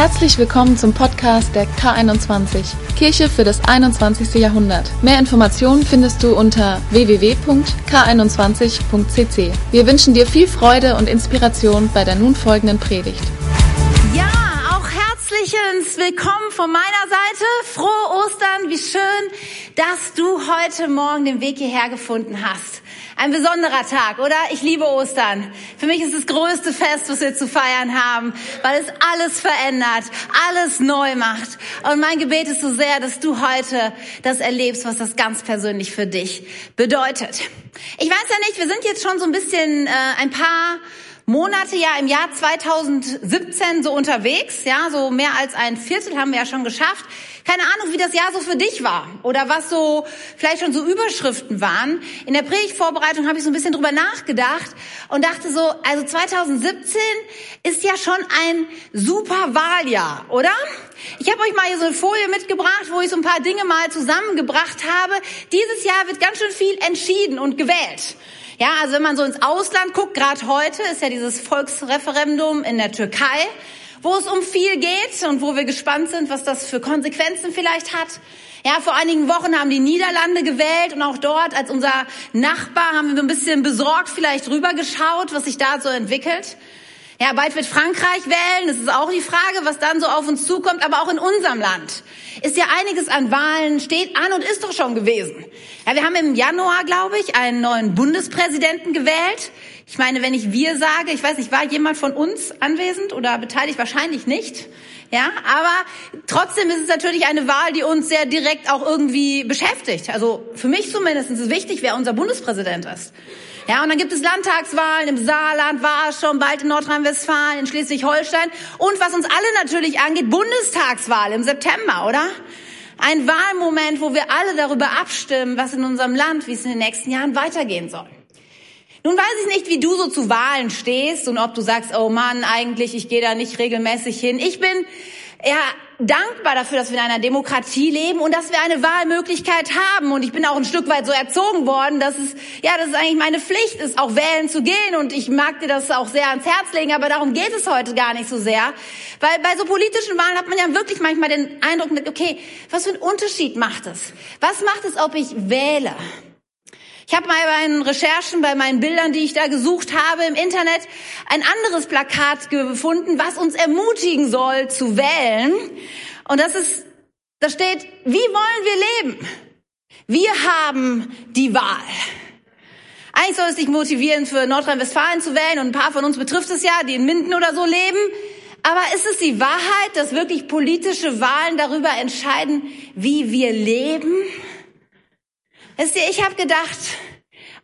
Herzlich willkommen zum Podcast der K21, Kirche für das 21. Jahrhundert. Mehr Informationen findest du unter www.k21.cc. Wir wünschen dir viel Freude und Inspiration bei der nun folgenden Predigt. Ja, auch herzliches Willkommen von meiner Seite. Frohe Ostern, wie schön, dass du heute Morgen den Weg hierher gefunden hast. Ein besonderer Tag, oder? Ich liebe Ostern. Für mich ist es das größte Fest, was wir zu feiern haben, weil es alles verändert, alles neu macht. Und mein Gebet ist so sehr, dass du heute das erlebst, was das ganz persönlich für dich bedeutet. Ich weiß ja nicht, wir sind jetzt schon so ein bisschen äh, ein paar Monate ja im Jahr 2017 so unterwegs, ja, so mehr als ein Viertel haben wir ja schon geschafft. Keine Ahnung, wie das Jahr so für dich war oder was so vielleicht schon so Überschriften waren. In der Predigtvorbereitung habe ich so ein bisschen drüber nachgedacht und dachte so, also 2017 ist ja schon ein super Wahljahr, oder? Ich habe euch mal hier so eine Folie mitgebracht, wo ich so ein paar Dinge mal zusammengebracht habe. Dieses Jahr wird ganz schön viel entschieden und gewählt. Ja, also wenn man so ins Ausland guckt, gerade heute ist ja dieses Volksreferendum in der Türkei, wo es um viel geht und wo wir gespannt sind, was das für Konsequenzen vielleicht hat. Ja, vor einigen Wochen haben die Niederlande gewählt und auch dort als unser Nachbar haben wir ein bisschen besorgt vielleicht rübergeschaut, was sich da so entwickelt. Ja, bald wird Frankreich wählen. Das ist auch die Frage, was dann so auf uns zukommt. Aber auch in unserem Land ist ja einiges an Wahlen, steht an und ist doch schon gewesen. Ja, wir haben im Januar, glaube ich, einen neuen Bundespräsidenten gewählt. Ich meine, wenn ich wir sage, ich weiß nicht, war jemand von uns anwesend oder beteiligt? Wahrscheinlich nicht. Ja, aber trotzdem ist es natürlich eine Wahl, die uns sehr direkt auch irgendwie beschäftigt. Also für mich zumindest ist es wichtig, wer unser Bundespräsident ist. Ja, und dann gibt es Landtagswahlen im Saarland, war es schon bald in Nordrhein-Westfalen, in Schleswig-Holstein. Und was uns alle natürlich angeht, Bundestagswahl im September, oder? Ein Wahlmoment, wo wir alle darüber abstimmen, was in unserem Land, wie es in den nächsten Jahren weitergehen soll. Nun weiß ich nicht, wie du so zu Wahlen stehst und ob du sagst, oh Mann, eigentlich, ich gehe da nicht regelmäßig hin. Ich bin ja dankbar dafür, dass wir in einer Demokratie leben und dass wir eine Wahlmöglichkeit haben. Und ich bin auch ein Stück weit so erzogen worden, dass es, ja, dass es eigentlich meine Pflicht ist, auch wählen zu gehen. Und ich mag dir das auch sehr ans Herz legen, aber darum geht es heute gar nicht so sehr. Weil bei so politischen Wahlen hat man ja wirklich manchmal den Eindruck, okay, was für einen Unterschied macht es? Was macht es, ob ich wähle? Ich habe mal bei meinen Recherchen, bei meinen Bildern, die ich da gesucht habe im Internet, ein anderes Plakat gefunden, was uns ermutigen soll zu wählen. Und das ist, da steht, wie wollen wir leben? Wir haben die Wahl. Eigentlich soll es dich motivieren, für Nordrhein-Westfalen zu wählen und ein paar von uns betrifft es ja, die in Minden oder so leben. Aber ist es die Wahrheit, dass wirklich politische Wahlen darüber entscheiden, wie wir leben? Wisst ihr, ich habe gedacht,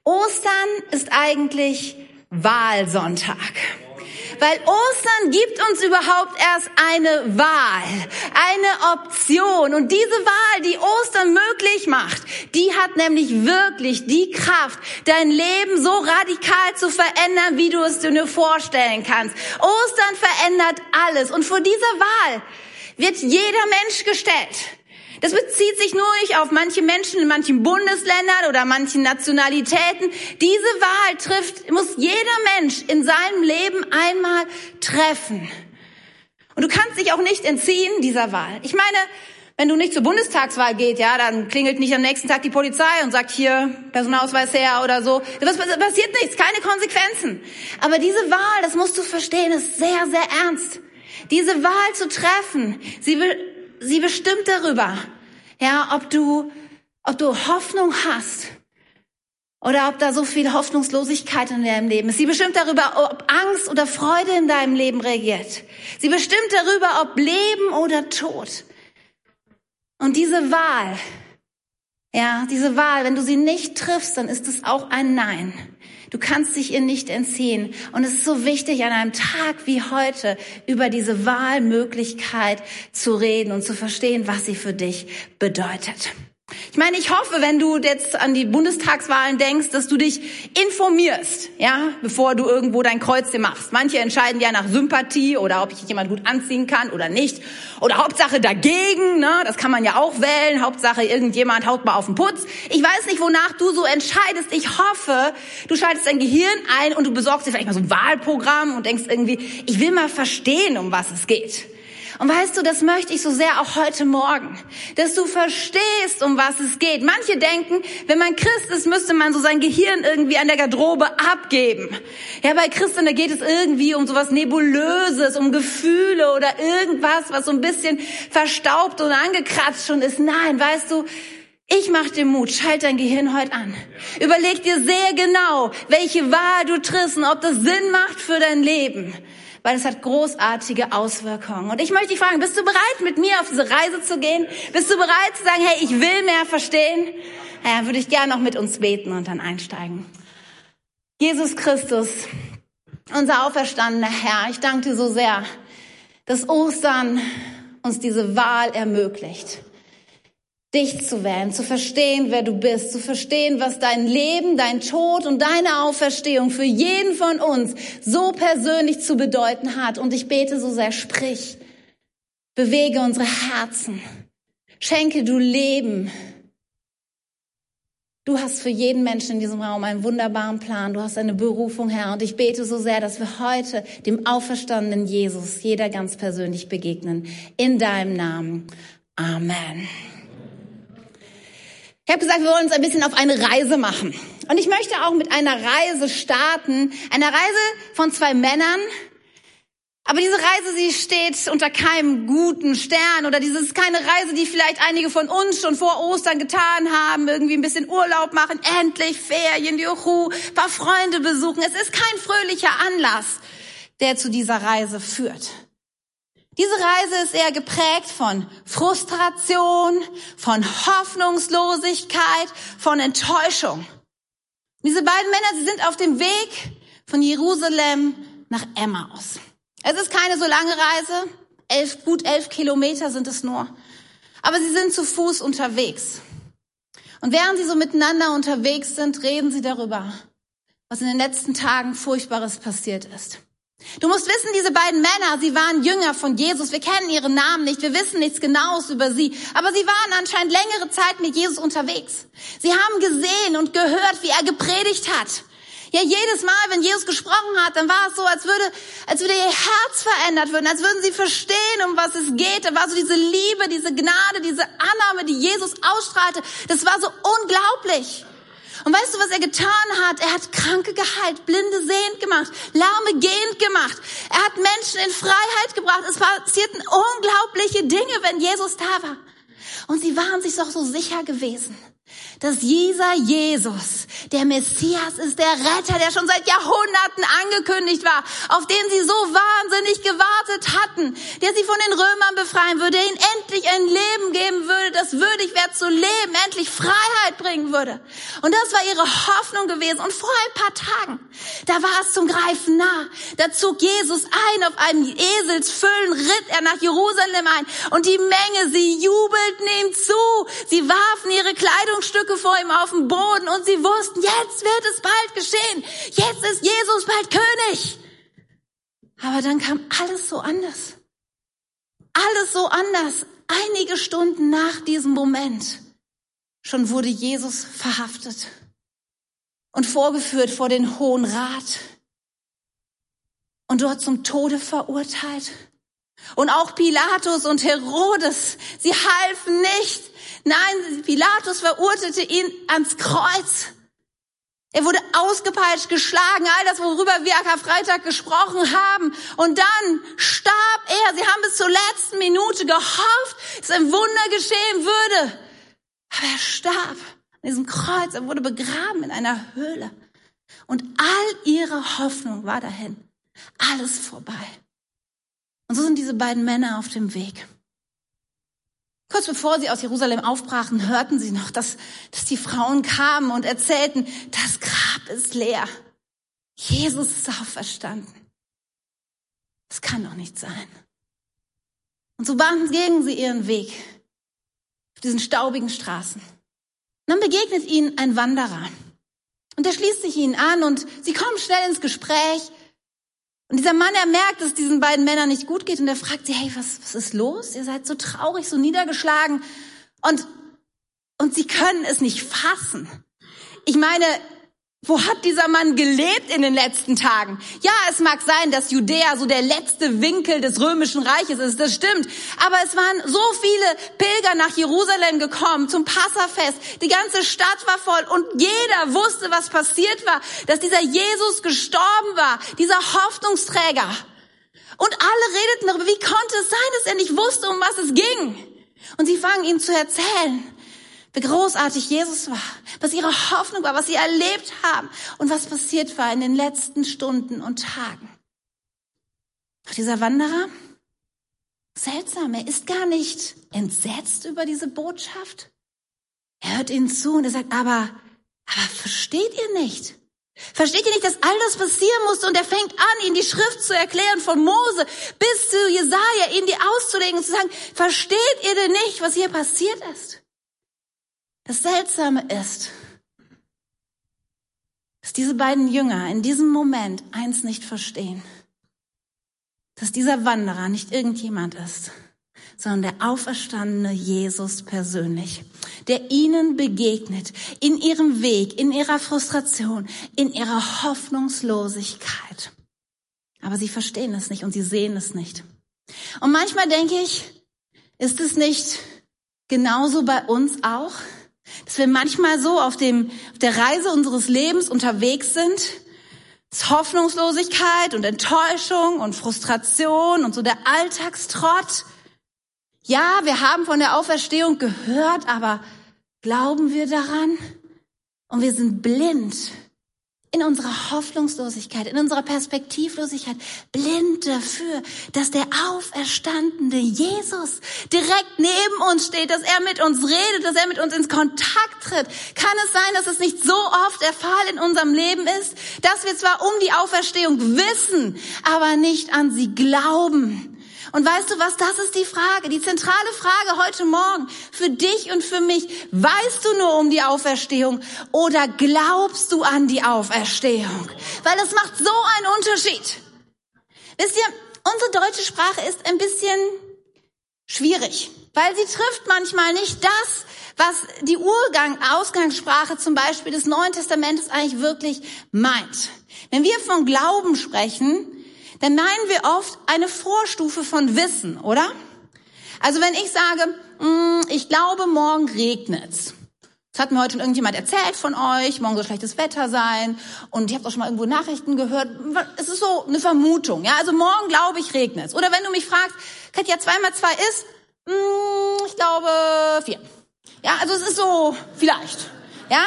Ostern ist eigentlich Wahlsonntag. Weil Ostern gibt uns überhaupt erst eine Wahl, eine Option. Und diese Wahl, die Ostern möglich macht, die hat nämlich wirklich die Kraft, dein Leben so radikal zu verändern, wie du es dir nur vorstellen kannst. Ostern verändert alles. Und vor dieser Wahl wird jeder Mensch gestellt. Das bezieht sich nur nicht auf manche Menschen in manchen Bundesländern oder manchen Nationalitäten. Diese Wahl trifft, muss jeder Mensch in seinem Leben einmal treffen. Und du kannst dich auch nicht entziehen dieser Wahl. Ich meine, wenn du nicht zur Bundestagswahl geht, ja, dann klingelt nicht am nächsten Tag die Polizei und sagt hier Personalausweis her oder so. Das passiert nichts, keine Konsequenzen. Aber diese Wahl, das musst du verstehen, ist sehr, sehr ernst. Diese Wahl zu treffen, sie will sie bestimmt darüber, ja, ob du, ob du Hoffnung hast oder ob da so viel Hoffnungslosigkeit in deinem Leben ist. Sie bestimmt darüber, ob Angst oder Freude in deinem Leben regiert. Sie bestimmt darüber, ob Leben oder Tod. Und diese Wahl, ja, diese Wahl, wenn du sie nicht triffst, dann ist es auch ein Nein. Du kannst dich ihr nicht entziehen. Und es ist so wichtig, an einem Tag wie heute über diese Wahlmöglichkeit zu reden und zu verstehen, was sie für dich bedeutet. Ich meine, ich hoffe, wenn du jetzt an die Bundestagswahlen denkst, dass du dich informierst, ja, bevor du irgendwo dein Kreuzchen machst. Manche entscheiden ja nach Sympathie oder ob ich jemand gut anziehen kann oder nicht. Oder Hauptsache dagegen, ne, das kann man ja auch wählen. Hauptsache irgendjemand haut mal auf den Putz. Ich weiß nicht, wonach du so entscheidest. Ich hoffe, du schaltest dein Gehirn ein und du besorgst dir vielleicht mal so ein Wahlprogramm und denkst irgendwie, ich will mal verstehen, um was es geht. Und weißt du, das möchte ich so sehr auch heute Morgen, dass du verstehst, um was es geht. Manche denken, wenn man Christ ist, müsste man so sein Gehirn irgendwie an der Garderobe abgeben. Ja, bei Christen, da geht es irgendwie um sowas Nebulöses, um Gefühle oder irgendwas, was so ein bisschen verstaubt und angekratzt schon ist. Nein, weißt du, ich mach dir Mut, schalt dein Gehirn heute an. Überleg dir sehr genau, welche Wahl du triffst und ob das Sinn macht für dein Leben weil es hat großartige Auswirkungen. Und ich möchte dich fragen, bist du bereit, mit mir auf diese Reise zu gehen? Bist du bereit zu sagen, hey, ich will mehr verstehen? Ja, würde ich gerne noch mit uns beten und dann einsteigen. Jesus Christus, unser auferstandener Herr, ich danke dir so sehr, dass Ostern uns diese Wahl ermöglicht dich zu wählen, zu verstehen, wer du bist, zu verstehen, was dein Leben, dein Tod und deine Auferstehung für jeden von uns so persönlich zu bedeuten hat. Und ich bete so sehr, sprich, bewege unsere Herzen, schenke du Leben. Du hast für jeden Menschen in diesem Raum einen wunderbaren Plan. Du hast eine Berufung, Herr. Und ich bete so sehr, dass wir heute dem auferstandenen Jesus jeder ganz persönlich begegnen. In deinem Namen. Amen. Ich habe gesagt, wir wollen uns ein bisschen auf eine Reise machen. Und ich möchte auch mit einer Reise starten, einer Reise von zwei Männern. Aber diese Reise, sie steht unter keinem guten Stern oder diese ist keine Reise, die vielleicht einige von uns schon vor Ostern getan haben, irgendwie ein bisschen Urlaub machen, endlich Ferien, juhu, paar Freunde besuchen. Es ist kein fröhlicher Anlass, der zu dieser Reise führt. Diese Reise ist eher geprägt von Frustration, von Hoffnungslosigkeit, von Enttäuschung. Diese beiden Männer, sie sind auf dem Weg von Jerusalem nach Emmaus. Es ist keine so lange Reise, elf, gut elf Kilometer sind es nur, aber sie sind zu Fuß unterwegs. Und während sie so miteinander unterwegs sind, reden sie darüber, was in den letzten Tagen Furchtbares passiert ist. Du musst wissen, diese beiden Männer, sie waren Jünger von Jesus. Wir kennen ihren Namen nicht, wir wissen nichts Genaues über sie, aber sie waren anscheinend längere Zeit mit Jesus unterwegs. Sie haben gesehen und gehört, wie er gepredigt hat. Ja, jedes Mal, wenn Jesus gesprochen hat, dann war es so, als würde, als würde ihr Herz verändert werden, als würden sie verstehen, um was es geht. Da war so diese Liebe, diese Gnade, diese Annahme, die Jesus ausstrahlte. Das war so unglaublich. Und weißt du, was er getan hat? Er hat Kranke geheilt, Blinde sehend gemacht, Lahme gehend gemacht. Er hat Menschen in Freiheit gebracht. Es passierten unglaubliche Dinge, wenn Jesus da war. Und sie waren sich doch so sicher gewesen dass dieser Jesus der Messias ist, der Retter, der schon seit Jahrhunderten angekündigt war, auf den sie so wahnsinnig gewartet hatten, der sie von den Römern befreien würde, ihnen endlich ein Leben geben würde, das würdig wäre zu leben, endlich Freiheit bringen würde. Und das war ihre Hoffnung gewesen. Und vor ein paar Tagen, da war es zum Greifen nah. Da zog Jesus ein auf einem Eselsfüllen, ritt er nach Jerusalem ein und die Menge, sie jubelten ihm zu. Sie warfen ihre Kleidungsstücke Stücke vor ihm auf dem Boden und sie wussten, jetzt wird es bald geschehen. Jetzt ist Jesus bald König. Aber dann kam alles so anders. Alles so anders. Einige Stunden nach diesem Moment schon wurde Jesus verhaftet und vorgeführt vor den Hohen Rat und dort zum Tode verurteilt. Und auch Pilatus und Herodes, sie halfen nicht. Nein, Pilatus verurteilte ihn ans Kreuz. Er wurde ausgepeitscht, geschlagen, all das, worüber wir Karfreitag gesprochen haben. Und dann starb er. Sie haben bis zur letzten Minute gehofft, dass ein Wunder geschehen würde. Aber er starb an diesem Kreuz. Er wurde begraben in einer Höhle. Und all ihre Hoffnung war dahin. Alles vorbei. Und so sind diese beiden Männer auf dem Weg. Kurz bevor sie aus Jerusalem aufbrachen, hörten sie noch, dass, dass die Frauen kamen und erzählten, das Grab ist leer. Jesus ist auferstanden. Das kann doch nicht sein. Und so bahnen sie ihren Weg auf diesen staubigen Straßen. Und dann begegnet ihnen ein Wanderer. Und er schließt sich ihnen an und sie kommen schnell ins Gespräch. Und dieser Mann, er merkt, dass es diesen beiden Männern nicht gut geht und er fragt sie, hey, was, was ist los? Ihr seid so traurig, so niedergeschlagen und, und sie können es nicht fassen. Ich meine, Wo hat dieser Mann gelebt in den letzten Tagen? Ja, es mag sein, dass Judäa so der letzte Winkel des römischen Reiches ist, das stimmt. Aber es waren so viele Pilger nach Jerusalem gekommen zum Passafest. Die ganze Stadt war voll und jeder wusste, was passiert war, dass dieser Jesus gestorben war, dieser Hoffnungsträger. Und alle redeten darüber, wie konnte es sein, dass er nicht wusste, um was es ging. Und sie fangen ihm zu erzählen wie großartig Jesus war, was ihre Hoffnung war, was sie erlebt haben und was passiert war in den letzten Stunden und Tagen. Doch dieser Wanderer, seltsam, er ist gar nicht entsetzt über diese Botschaft. Er hört ihnen zu und er sagt, aber, aber versteht ihr nicht? Versteht ihr nicht, dass all das passieren musste? Und er fängt an, ihnen die Schrift zu erklären von Mose bis zu Jesaja, ihnen die auszulegen und zu sagen, versteht ihr denn nicht, was hier passiert ist? Das Seltsame ist, dass diese beiden Jünger in diesem Moment eins nicht verstehen. Dass dieser Wanderer nicht irgendjemand ist, sondern der auferstandene Jesus persönlich, der ihnen begegnet in ihrem Weg, in ihrer Frustration, in ihrer Hoffnungslosigkeit. Aber sie verstehen es nicht und sie sehen es nicht. Und manchmal denke ich, ist es nicht genauso bei uns auch? Dass wir manchmal so auf, dem, auf der Reise unseres Lebens unterwegs sind, dass Hoffnungslosigkeit und Enttäuschung und Frustration und so der Alltagstrott. Ja, wir haben von der Auferstehung gehört, aber glauben wir daran? Und wir sind blind in unserer Hoffnungslosigkeit, in unserer Perspektivlosigkeit blind dafür, dass der auferstandene Jesus direkt neben uns steht, dass er mit uns redet, dass er mit uns ins Kontakt tritt. Kann es sein, dass es nicht so oft der Fall in unserem Leben ist, dass wir zwar um die Auferstehung wissen, aber nicht an sie glauben? Und weißt du was, das ist die Frage, die zentrale Frage heute Morgen für dich und für mich. Weißt du nur um die Auferstehung oder glaubst du an die Auferstehung? Weil es macht so einen Unterschied. Wisst ihr, unsere deutsche Sprache ist ein bisschen schwierig, weil sie trifft manchmal nicht das, was die Urgang, Ausgangssprache zum Beispiel des Neuen Testamentes eigentlich wirklich meint. Wenn wir von Glauben sprechen, dann meinen wir oft eine Vorstufe von Wissen, oder? Also wenn ich sage, mm, ich glaube, morgen regnet's. Das hat mir heute schon irgendjemand erzählt von euch, morgen soll schlechtes Wetter sein und ich habe auch schon mal irgendwo Nachrichten gehört. Es ist so eine Vermutung, ja. Also morgen glaube ich regnet's. Oder wenn du mich fragst, Katja, zwei mal zwei ist, mm, ich glaube vier. Ja, also es ist so vielleicht, ja.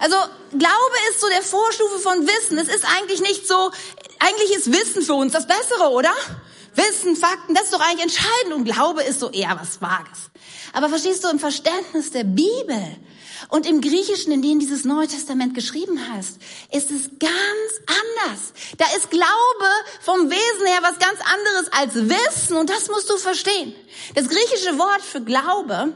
Also Glaube ist so der Vorstufe von Wissen. Es ist eigentlich nicht so, eigentlich ist Wissen für uns das Bessere, oder? Wissen, Fakten, das ist doch eigentlich entscheidend und Glaube ist so eher was Vages. Aber verstehst du, im Verständnis der Bibel und im Griechischen, in dem dieses Neue Testament geschrieben heißt, ist es ganz anders. Da ist Glaube vom Wesen her was ganz anderes als Wissen und das musst du verstehen. Das griechische Wort für Glaube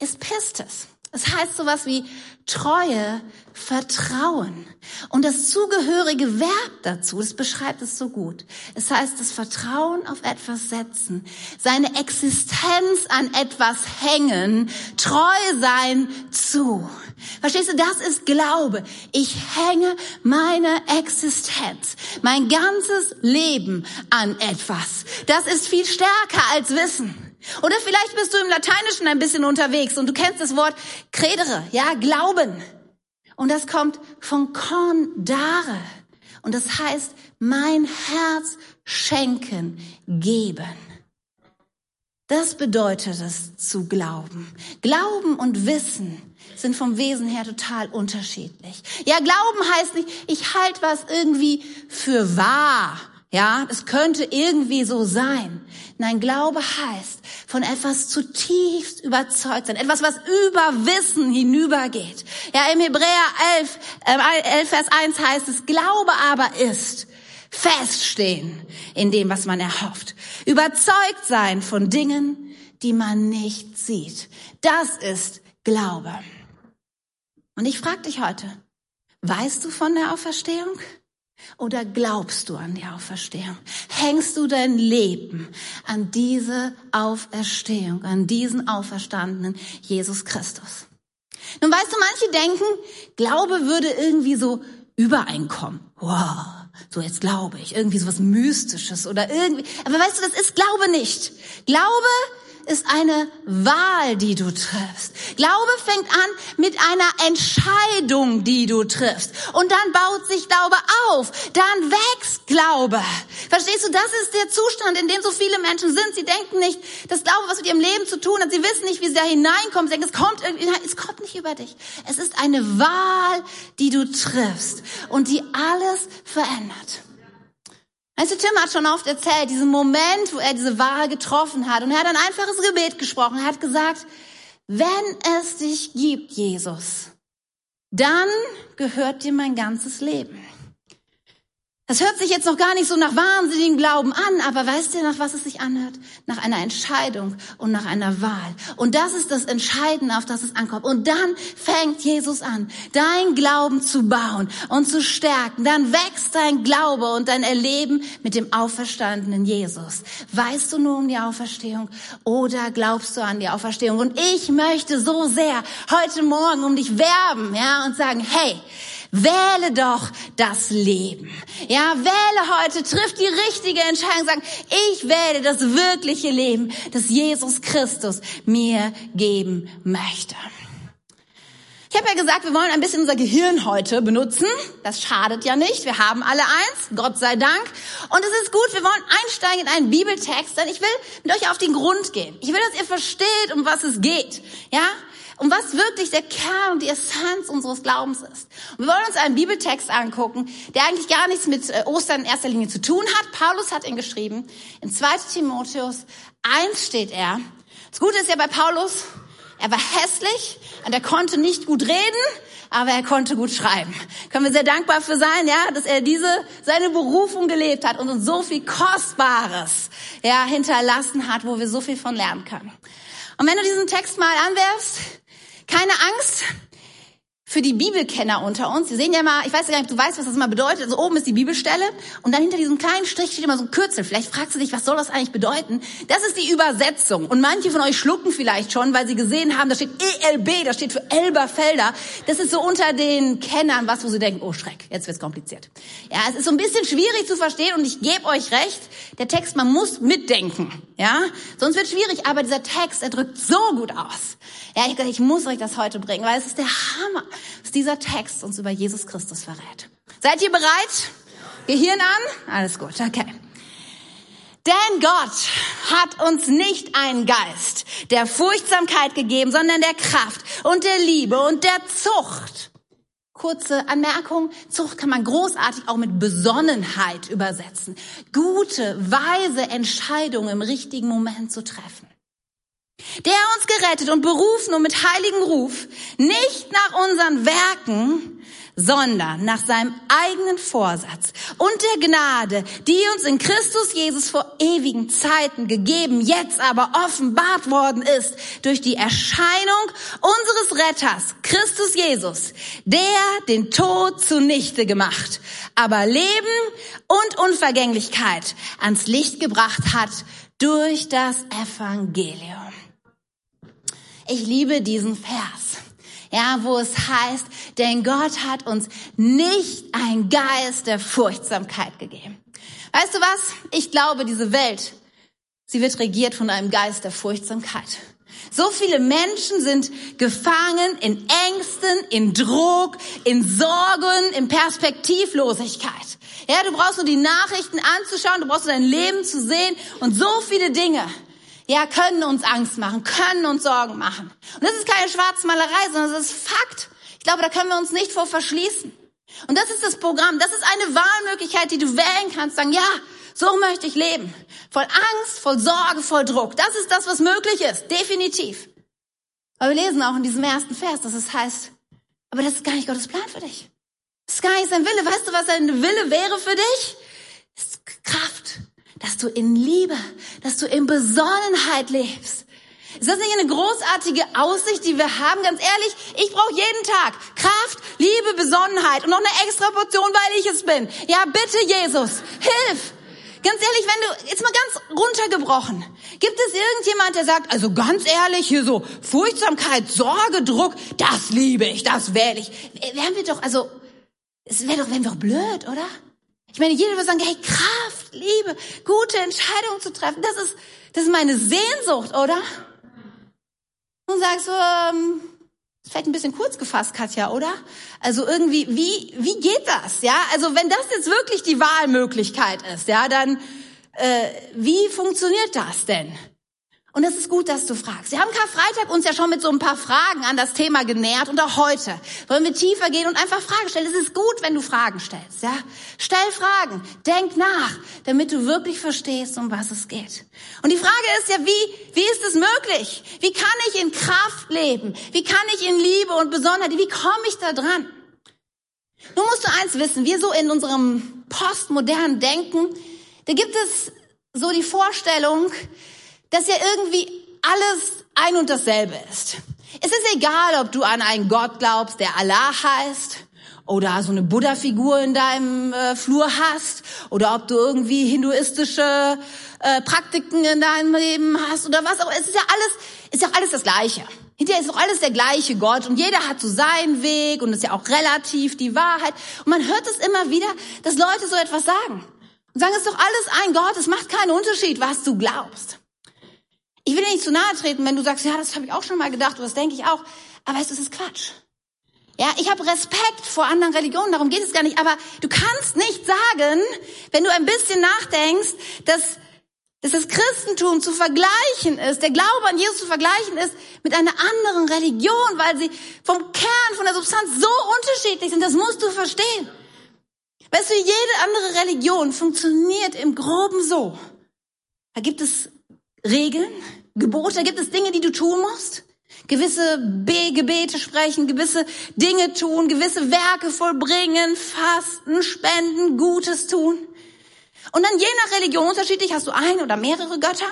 ist Pistis. Es heißt sowas wie Treue, Vertrauen. Und das zugehörige Verb dazu, das beschreibt es so gut. Es heißt das Vertrauen auf etwas setzen, seine Existenz an etwas hängen, treu sein zu. Verstehst du, das ist Glaube. Ich hänge meine Existenz, mein ganzes Leben an etwas. Das ist viel stärker als Wissen. Oder vielleicht bist du im Lateinischen ein bisschen unterwegs und du kennst das Wort credere, ja, glauben. Und das kommt von condare. Und das heißt, mein Herz schenken, geben. Das bedeutet es zu glauben. Glauben und Wissen sind vom Wesen her total unterschiedlich. Ja, Glauben heißt nicht, ich halte was irgendwie für wahr ja, es könnte irgendwie so sein. Nein, Glaube heißt, von etwas zutiefst überzeugt sein. Etwas, was über Wissen hinübergeht. Ja, im Hebräer 11, äh, 11, Vers 1 heißt es, Glaube aber ist feststehen in dem, was man erhofft. Überzeugt sein von Dingen, die man nicht sieht. Das ist Glaube. Und ich frage dich heute, weißt du von der Auferstehung? Oder glaubst du an die Auferstehung? Hängst du dein Leben an diese Auferstehung, an diesen auferstandenen Jesus Christus? Nun weißt du, manche denken, Glaube würde irgendwie so Übereinkommen. Wow, so jetzt glaube ich. Irgendwie so was Mystisches oder irgendwie. Aber weißt du, das ist Glaube nicht. Glaube ist eine Wahl, die du triffst. Glaube fängt an mit einer Entscheidung, die du triffst. Und dann baut sich Glaube auf. Dann wächst Glaube. Verstehst du, das ist der Zustand, in dem so viele Menschen sind. Sie denken nicht, dass Glaube was mit ihrem Leben zu tun hat. Sie wissen nicht, wie sie da hineinkommen. Sie denken, es kommt irgendwie, es kommt nicht über dich. Es ist eine Wahl, die du triffst und die alles verändert. Weißt du, Tim hat schon oft erzählt, diesen Moment, wo er diese Wahl getroffen hat. Und er hat ein einfaches Gebet gesprochen. Er hat gesagt, wenn es dich gibt, Jesus, dann gehört dir mein ganzes Leben. Das hört sich jetzt noch gar nicht so nach wahnsinnigem Glauben an, aber weißt du, nach was es sich anhört? Nach einer Entscheidung und nach einer Wahl. Und das ist das Entscheidende, auf das es ankommt. Und dann fängt Jesus an, dein Glauben zu bauen und zu stärken. Dann wächst dein Glaube und dein Erleben mit dem auferstandenen Jesus. Weißt du nur um die Auferstehung oder glaubst du an die Auferstehung? Und ich möchte so sehr heute Morgen um dich werben, ja, und sagen, hey, Wähle doch das Leben. Ja, wähle heute, triff die richtige Entscheidung, sagen, ich wähle das wirkliche Leben, das Jesus Christus mir geben möchte. Ich habe ja gesagt, wir wollen ein bisschen unser Gehirn heute benutzen. Das schadet ja nicht. Wir haben alle eins, Gott sei Dank. Und es ist gut, wir wollen einsteigen in einen Bibeltext, denn ich will mit euch auf den Grund gehen. Ich will, dass ihr versteht, um was es geht. Ja? Um was wirklich der Kern und die Essenz unseres Glaubens ist. Und wir wollen uns einen Bibeltext angucken, der eigentlich gar nichts mit äh, Ostern in erster Linie zu tun hat. Paulus hat ihn geschrieben. In 2 Timotheus 1 steht er. Das Gute ist ja bei Paulus, er war hässlich und er konnte nicht gut reden, aber er konnte gut schreiben. Können wir sehr dankbar für sein, ja, dass er diese, seine Berufung gelebt hat und uns so viel Kostbares, ja, hinterlassen hat, wo wir so viel von lernen können. Und wenn du diesen Text mal anwerfst, keine Angst für die Bibelkenner unter uns. Sie sehen ja mal, ich weiß gar nicht, ob du weißt, was das mal bedeutet. Also oben ist die Bibelstelle und dann hinter diesem kleinen Strich steht immer so ein Kürzel. Vielleicht fragst du dich, was soll das eigentlich bedeuten? Das ist die Übersetzung. Und manche von euch schlucken vielleicht schon, weil sie gesehen haben, da steht ELB, das steht für Elberfelder. Das ist so unter den Kennern was, wo sie denken, oh Schreck, jetzt wird's kompliziert. Ja, es ist so ein bisschen schwierig zu verstehen und ich gebe euch recht, der Text, man muss mitdenken. Ja, sonst wird schwierig, aber dieser Text, er drückt so gut aus. Ja, ich, ich muss euch das heute bringen, weil es ist der Hammer, was dieser Text uns über Jesus Christus verrät. Seid ihr bereit? Gehirn an? Alles gut, okay. Denn Gott hat uns nicht einen Geist der Furchtsamkeit gegeben, sondern der Kraft und der Liebe und der Zucht. Kurze Anmerkung, Zucht kann man großartig auch mit Besonnenheit übersetzen. Gute, weise Entscheidungen im richtigen Moment zu treffen der uns gerettet und berufen und mit heiligen Ruf, nicht nach unseren Werken, sondern nach seinem eigenen Vorsatz und der Gnade, die uns in Christus Jesus vor ewigen Zeiten gegeben, jetzt aber offenbart worden ist durch die Erscheinung unseres Retters, Christus Jesus, der den Tod zunichte gemacht, aber Leben und Unvergänglichkeit ans Licht gebracht hat durch das Evangelium. Ich liebe diesen Vers. Ja, wo es heißt, denn Gott hat uns nicht ein Geist der Furchtsamkeit gegeben. Weißt du was? Ich glaube, diese Welt, sie wird regiert von einem Geist der Furchtsamkeit. So viele Menschen sind gefangen in Ängsten, in Druck, in Sorgen, in Perspektivlosigkeit. Ja, du brauchst nur die Nachrichten anzuschauen, du brauchst nur dein Leben zu sehen und so viele Dinge ja, können uns Angst machen, können uns Sorgen machen. Und das ist keine Schwarzmalerei, sondern das ist Fakt. Ich glaube, da können wir uns nicht vor verschließen. Und das ist das Programm. Das ist eine Wahlmöglichkeit, die du wählen kannst. Sagen, ja, so möchte ich leben. Voll Angst, voll Sorge, voll Druck. Das ist das, was möglich ist. Definitiv. Aber wir lesen auch in diesem ersten Vers, dass es heißt, aber das ist gar nicht Gottes Plan für dich. Das ist gar nicht sein Wille. Weißt du, was sein Wille wäre für dich? Das ist Kraft, dass du in Liebe, dass du in Besonnenheit lebst. Ist das nicht eine großartige Aussicht, die wir haben? Ganz ehrlich, ich brauche jeden Tag Kraft, Liebe, Besonnenheit und noch eine extra Portion, weil ich es bin. Ja, bitte, Jesus, hilf! Ganz ehrlich, wenn du, jetzt mal ganz runtergebrochen, gibt es irgendjemand, der sagt, also ganz ehrlich, hier so Furchtsamkeit, Sorge, Druck, das liebe ich, das wähle ich. Wären wir doch, also es wäre doch, wären wir doch blöd, oder? Ich meine, jeder würde sagen, hey, Kraft, Liebe, gute Entscheidungen zu treffen, das ist, das ist meine Sehnsucht, oder? Und sagst du, ähm, vielleicht ein bisschen kurz gefasst, Katja, oder? Also irgendwie, wie, wie geht das, ja? Also wenn das jetzt wirklich die Wahlmöglichkeit ist, ja, dann, äh, wie funktioniert das denn? Und es ist gut, dass du fragst. Wir haben Karfreitag uns ja schon mit so ein paar Fragen an das Thema genährt und auch heute wollen wir tiefer gehen und einfach Fragen stellen. Es ist gut, wenn du Fragen stellst, ja? Stell Fragen, denk nach, damit du wirklich verstehst, um was es geht. Und die Frage ist ja, wie, wie ist es möglich? Wie kann ich in Kraft leben? Wie kann ich in Liebe und Besonderheit, wie komme ich da dran? Nun musst du eins wissen, wir so in unserem postmodernen Denken, da gibt es so die Vorstellung, dass ja irgendwie alles ein und dasselbe ist. Es ist egal, ob du an einen Gott glaubst, der Allah heißt, oder so eine Buddha-Figur in deinem äh, Flur hast, oder ob du irgendwie hinduistische äh, Praktiken in deinem Leben hast, oder was auch. Es ist ja alles, ist ja alles das Gleiche. Hinterher ist doch alles der gleiche Gott und jeder hat so seinen Weg und ist ja auch relativ die Wahrheit. Und man hört es immer wieder, dass Leute so etwas sagen. Und sagen, es ist doch alles ein Gott, es macht keinen Unterschied, was du glaubst. Ich will dir nicht zu nahe treten, wenn du sagst, ja, das habe ich auch schon mal gedacht, oder das denke ich auch. Aber das ist Quatsch. Ja, ich habe Respekt vor anderen Religionen, darum geht es gar nicht. Aber du kannst nicht sagen, wenn du ein bisschen nachdenkst, dass, dass das Christentum zu vergleichen ist, der Glaube an Jesus zu vergleichen ist mit einer anderen Religion, weil sie vom Kern, von der Substanz so unterschiedlich sind. Das musst du verstehen. Weißt du, jede andere Religion funktioniert im Groben so. Da gibt es Regeln, Gebote, gibt es Dinge, die du tun musst. Gewisse B Gebete sprechen, gewisse Dinge tun, gewisse Werke vollbringen, fasten, spenden, Gutes tun. Und dann je nach Religion unterschiedlich hast du ein oder mehrere Götter.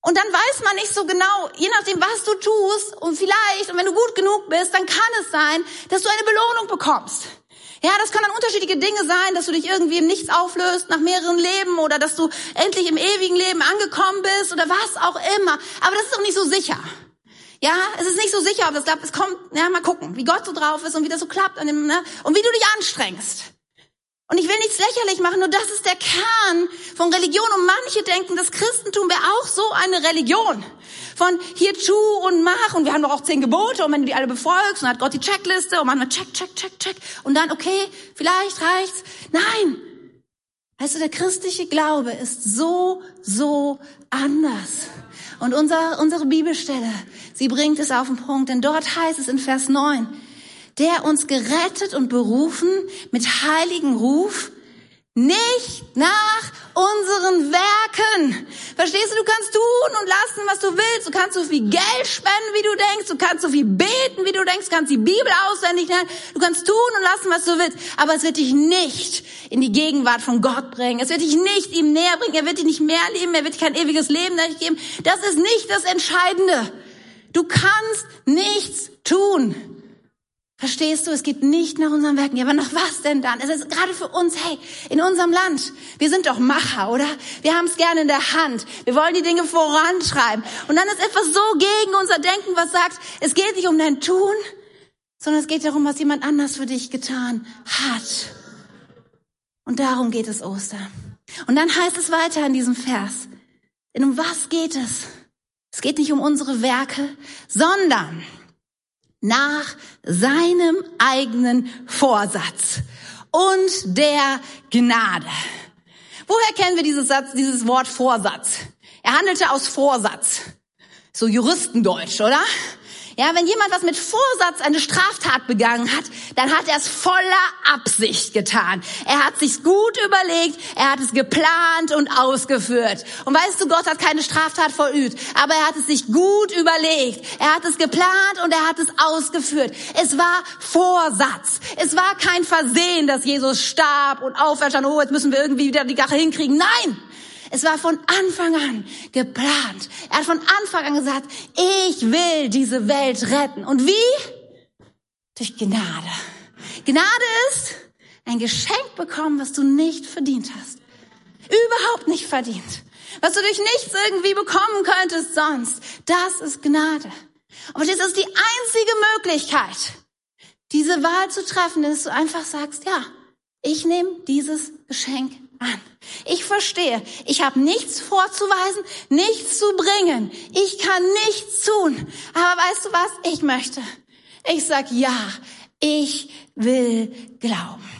Und dann weiß man nicht so genau, je nachdem, was du tust und vielleicht, und wenn du gut genug bist, dann kann es sein, dass du eine Belohnung bekommst. Ja, das können dann unterschiedliche Dinge sein, dass du dich irgendwie im Nichts auflöst nach mehreren Leben oder dass du endlich im ewigen Leben angekommen bist oder was auch immer. Aber das ist doch nicht so sicher. Ja, es ist nicht so sicher, ob das klappt. Es kommt, ja, mal gucken, wie Gott so drauf ist und wie das so klappt dem, ne? und wie du dich anstrengst. Und ich will nichts lächerlich machen, nur das ist der Kern von Religion. Und manche denken, das Christentum wäre auch so eine Religion. Von hier tu und mach. Und wir haben doch auch zehn Gebote. Und wenn du die alle befolgst, dann hat Gott die Checkliste. Und manchmal check, check, check, check. Und dann, okay, vielleicht reicht's. Nein. Weißt du, der christliche Glaube ist so, so anders. Und unser, unsere Bibelstelle, sie bringt es auf den Punkt. Denn dort heißt es in Vers 9, der uns gerettet und berufen mit heiligen Ruf, nicht nach unseren Werken. Verstehst du, du kannst tun und lassen, was du willst. Du kannst so viel Geld spenden, wie du denkst. Du kannst so viel beten, wie du denkst. Du kannst die Bibel auswendig lernen. Du kannst tun und lassen, was du willst. Aber es wird dich nicht in die Gegenwart von Gott bringen. Es wird dich nicht ihm näher bringen. Er wird dich nicht mehr lieben. Er wird dich kein ewiges Leben geben. Das ist nicht das Entscheidende. Du kannst nichts tun. Verstehst du, es geht nicht nach unseren Werken. Ja, aber nach was denn dann? Es ist gerade für uns, hey, in unserem Land, wir sind doch Macher, oder? Wir haben es gerne in der Hand. Wir wollen die Dinge vorantreiben. Und dann ist etwas so gegen unser Denken, was sagt, es geht nicht um dein Tun, sondern es geht darum, was jemand anders für dich getan hat. Und darum geht es Ostern. Und dann heißt es weiter in diesem Vers. Denn um was geht es? Es geht nicht um unsere Werke, sondern nach seinem eigenen Vorsatz und der Gnade. Woher kennen wir dieses Satz, dieses Wort Vorsatz? Er handelte aus Vorsatz. So Juristendeutsch, oder? Ja, wenn jemand was mit Vorsatz eine Straftat begangen hat, dann hat er es voller Absicht getan. Er hat sich's gut überlegt, er hat es geplant und ausgeführt. Und weißt du, Gott hat keine Straftat verübt, aber er hat es sich gut überlegt. Er hat es geplant und er hat es ausgeführt. Es war Vorsatz. Es war kein Versehen, dass Jesus starb und auferstand. Oh, jetzt müssen wir irgendwie wieder die Gache hinkriegen. Nein! Es war von Anfang an geplant. Er hat von Anfang an gesagt, ich will diese Welt retten. Und wie? Durch Gnade. Gnade ist ein Geschenk bekommen, was du nicht verdient hast. Überhaupt nicht verdient. Was du durch nichts irgendwie bekommen könntest sonst. Das ist Gnade. Und das ist die einzige Möglichkeit, diese Wahl zu treffen, dass du einfach sagst, ja, ich nehme dieses Geschenk an. Ich verstehe, ich habe nichts vorzuweisen, nichts zu bringen. Ich kann nichts tun. Aber weißt du was? Ich möchte. Ich sag ja, ich will glauben.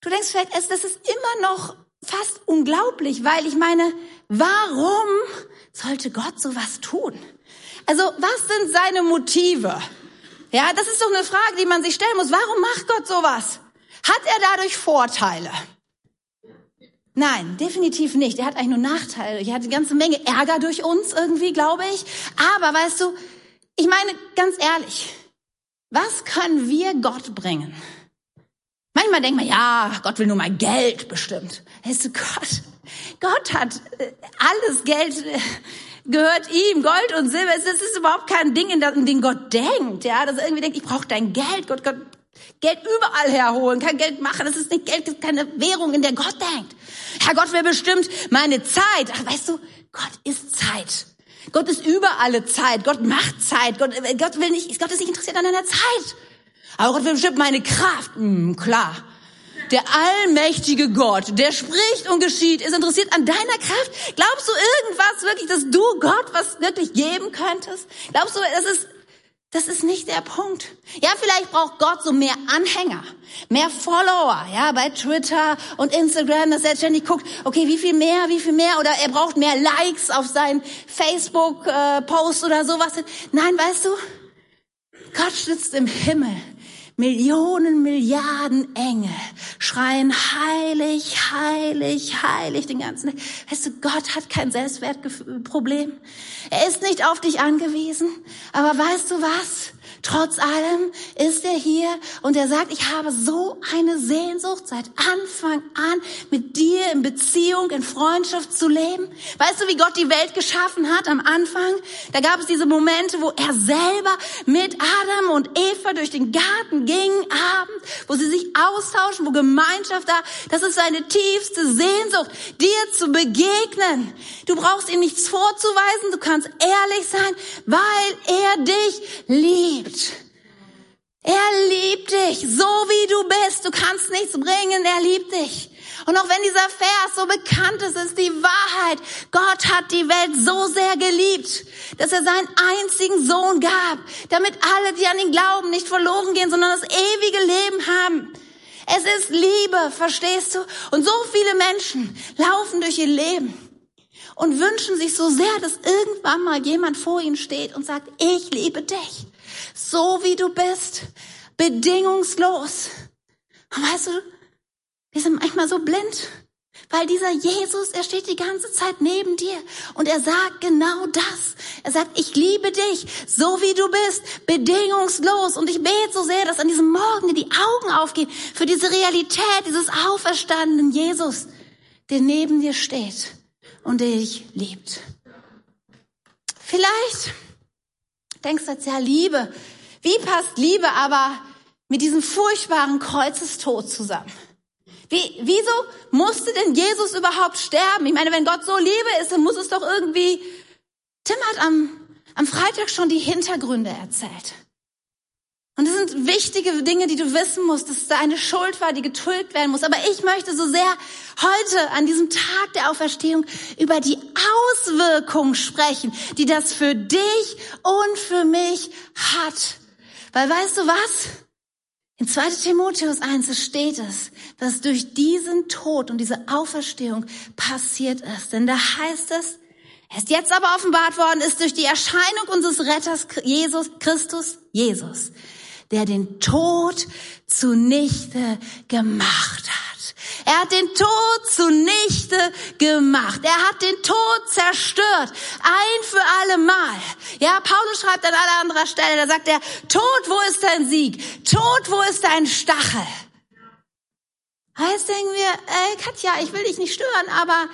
Du denkst vielleicht, das ist immer noch fast unglaublich, weil ich meine, warum sollte Gott sowas tun? Also, was sind seine Motive? Ja, das ist doch eine Frage, die man sich stellen muss. Warum macht Gott sowas? Hat er dadurch Vorteile? Nein, definitiv nicht. Er hat eigentlich nur Nachteile. Er hat eine ganze Menge Ärger durch uns irgendwie, glaube ich. Aber weißt du, ich meine ganz ehrlich, was können wir Gott bringen? Manchmal denkt man, ja, Gott will nur mal Geld bestimmt. Weißt du, Gott, Gott hat äh, alles Geld äh, gehört ihm, Gold und Silber. Das ist überhaupt kein Ding, in dem Gott denkt, ja, dass er irgendwie denkt, ich brauche dein Geld. Gott, Gott, Geld überall herholen, kein Geld machen. Das ist nicht Geld, keine Währung, in der Gott denkt. Herr Gott will bestimmt meine Zeit. Ach, weißt du, Gott ist Zeit. Gott ist über alle Zeit. Gott macht Zeit. Gott, äh, Gott will nicht, Gott ist nicht interessiert an deiner Zeit. Aber Gott will bestimmt meine Kraft. Hm, klar. Der allmächtige Gott, der spricht und geschieht, ist interessiert an deiner Kraft. Glaubst du irgendwas wirklich, dass du Gott was wirklich geben könntest? Glaubst du, das ist das ist nicht der Punkt. Ja, vielleicht braucht Gott so mehr Anhänger, mehr Follower, ja, bei Twitter und Instagram, dass er ständig guckt, okay, wie viel mehr, wie viel mehr, oder er braucht mehr Likes auf seinen Facebook-Post oder sowas. Nein, weißt du, Gott sitzt im Himmel Millionen, Milliarden Engel schreien heilig, heilig, heilig den ganzen Tag. Weißt du, Gott hat kein Selbstwertproblem. Er ist nicht auf dich angewiesen. Aber weißt du was? Trotz allem ist er hier und er sagt, ich habe so eine Sehnsucht seit Anfang an mit dir in Beziehung, in Freundschaft zu leben. Weißt du, wie Gott die Welt geschaffen hat am Anfang? Da gab es diese Momente, wo er selber mit Adam und Eva durch den Garten ging, abends, wo sie sich austauschen, wo Gemeinschaft da. Das ist seine tiefste Sehnsucht, dir zu begegnen. Du brauchst ihm nichts vorzuweisen, du kannst ehrlich sein, weil er dich liebt liebt. Er liebt dich, so wie du bist. Du kannst nichts bringen, er liebt dich. Und auch wenn dieser Vers so bekannt ist, ist die Wahrheit. Gott hat die Welt so sehr geliebt, dass er seinen einzigen Sohn gab, damit alle, die an ihn glauben, nicht verloren gehen, sondern das ewige Leben haben. Es ist Liebe, verstehst du? Und so viele Menschen laufen durch ihr Leben und wünschen sich so sehr, dass irgendwann mal jemand vor ihnen steht und sagt, ich liebe dich so wie du bist, bedingungslos. Und weißt du, wir sind manchmal so blind, weil dieser Jesus, er steht die ganze Zeit neben dir und er sagt genau das. Er sagt, ich liebe dich, so wie du bist, bedingungslos. Und ich bete so sehr, dass an diesem Morgen die Augen aufgehen für diese Realität dieses auferstandenen Jesus, der neben dir steht und dich liebt. Vielleicht denkst jetzt, ja, Liebe, wie passt Liebe aber mit diesem furchtbaren Kreuzestod zusammen? Wie, wieso musste denn Jesus überhaupt sterben? Ich meine, wenn Gott so Liebe ist, dann muss es doch irgendwie... Tim hat am, am Freitag schon die Hintergründe erzählt. Und das sind wichtige Dinge, die du wissen musst, dass da eine Schuld war, die getilgt werden muss. Aber ich möchte so sehr heute an diesem Tag der Auferstehung über die Auswirkungen sprechen, die das für dich und für mich hat. Weil weißt du was? In 2 Timotheus 1 steht es, dass durch diesen Tod und diese Auferstehung passiert ist. Denn da heißt es, er ist jetzt aber offenbart worden, ist durch die Erscheinung unseres Retters Jesus, Christus, Jesus, der den Tod zunichte gemacht hat. Er hat den Tod zunichte gemacht. Er hat den Tod zerstört. Ein für alle Mal. Ja, Paulus schreibt an aller anderer Stelle, da sagt er, Tod, wo ist dein Sieg? Tod, wo ist dein Stachel? Heißt denken wir, ey Katja, ich will dich nicht stören, aber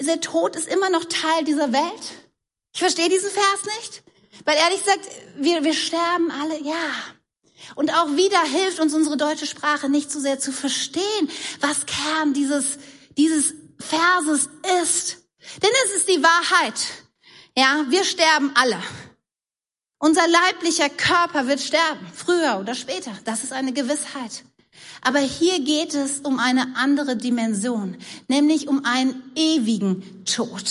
der Tod ist immer noch Teil dieser Welt. Ich verstehe diesen Vers nicht. Weil ehrlich gesagt, wir, wir sterben alle, ja. Und auch wieder hilft uns unsere deutsche Sprache nicht so sehr zu verstehen, was Kern dieses, dieses Verses ist. Denn es ist die Wahrheit. Ja, wir sterben alle. Unser leiblicher Körper wird sterben, früher oder später. Das ist eine Gewissheit. Aber hier geht es um eine andere Dimension, nämlich um einen ewigen Tod.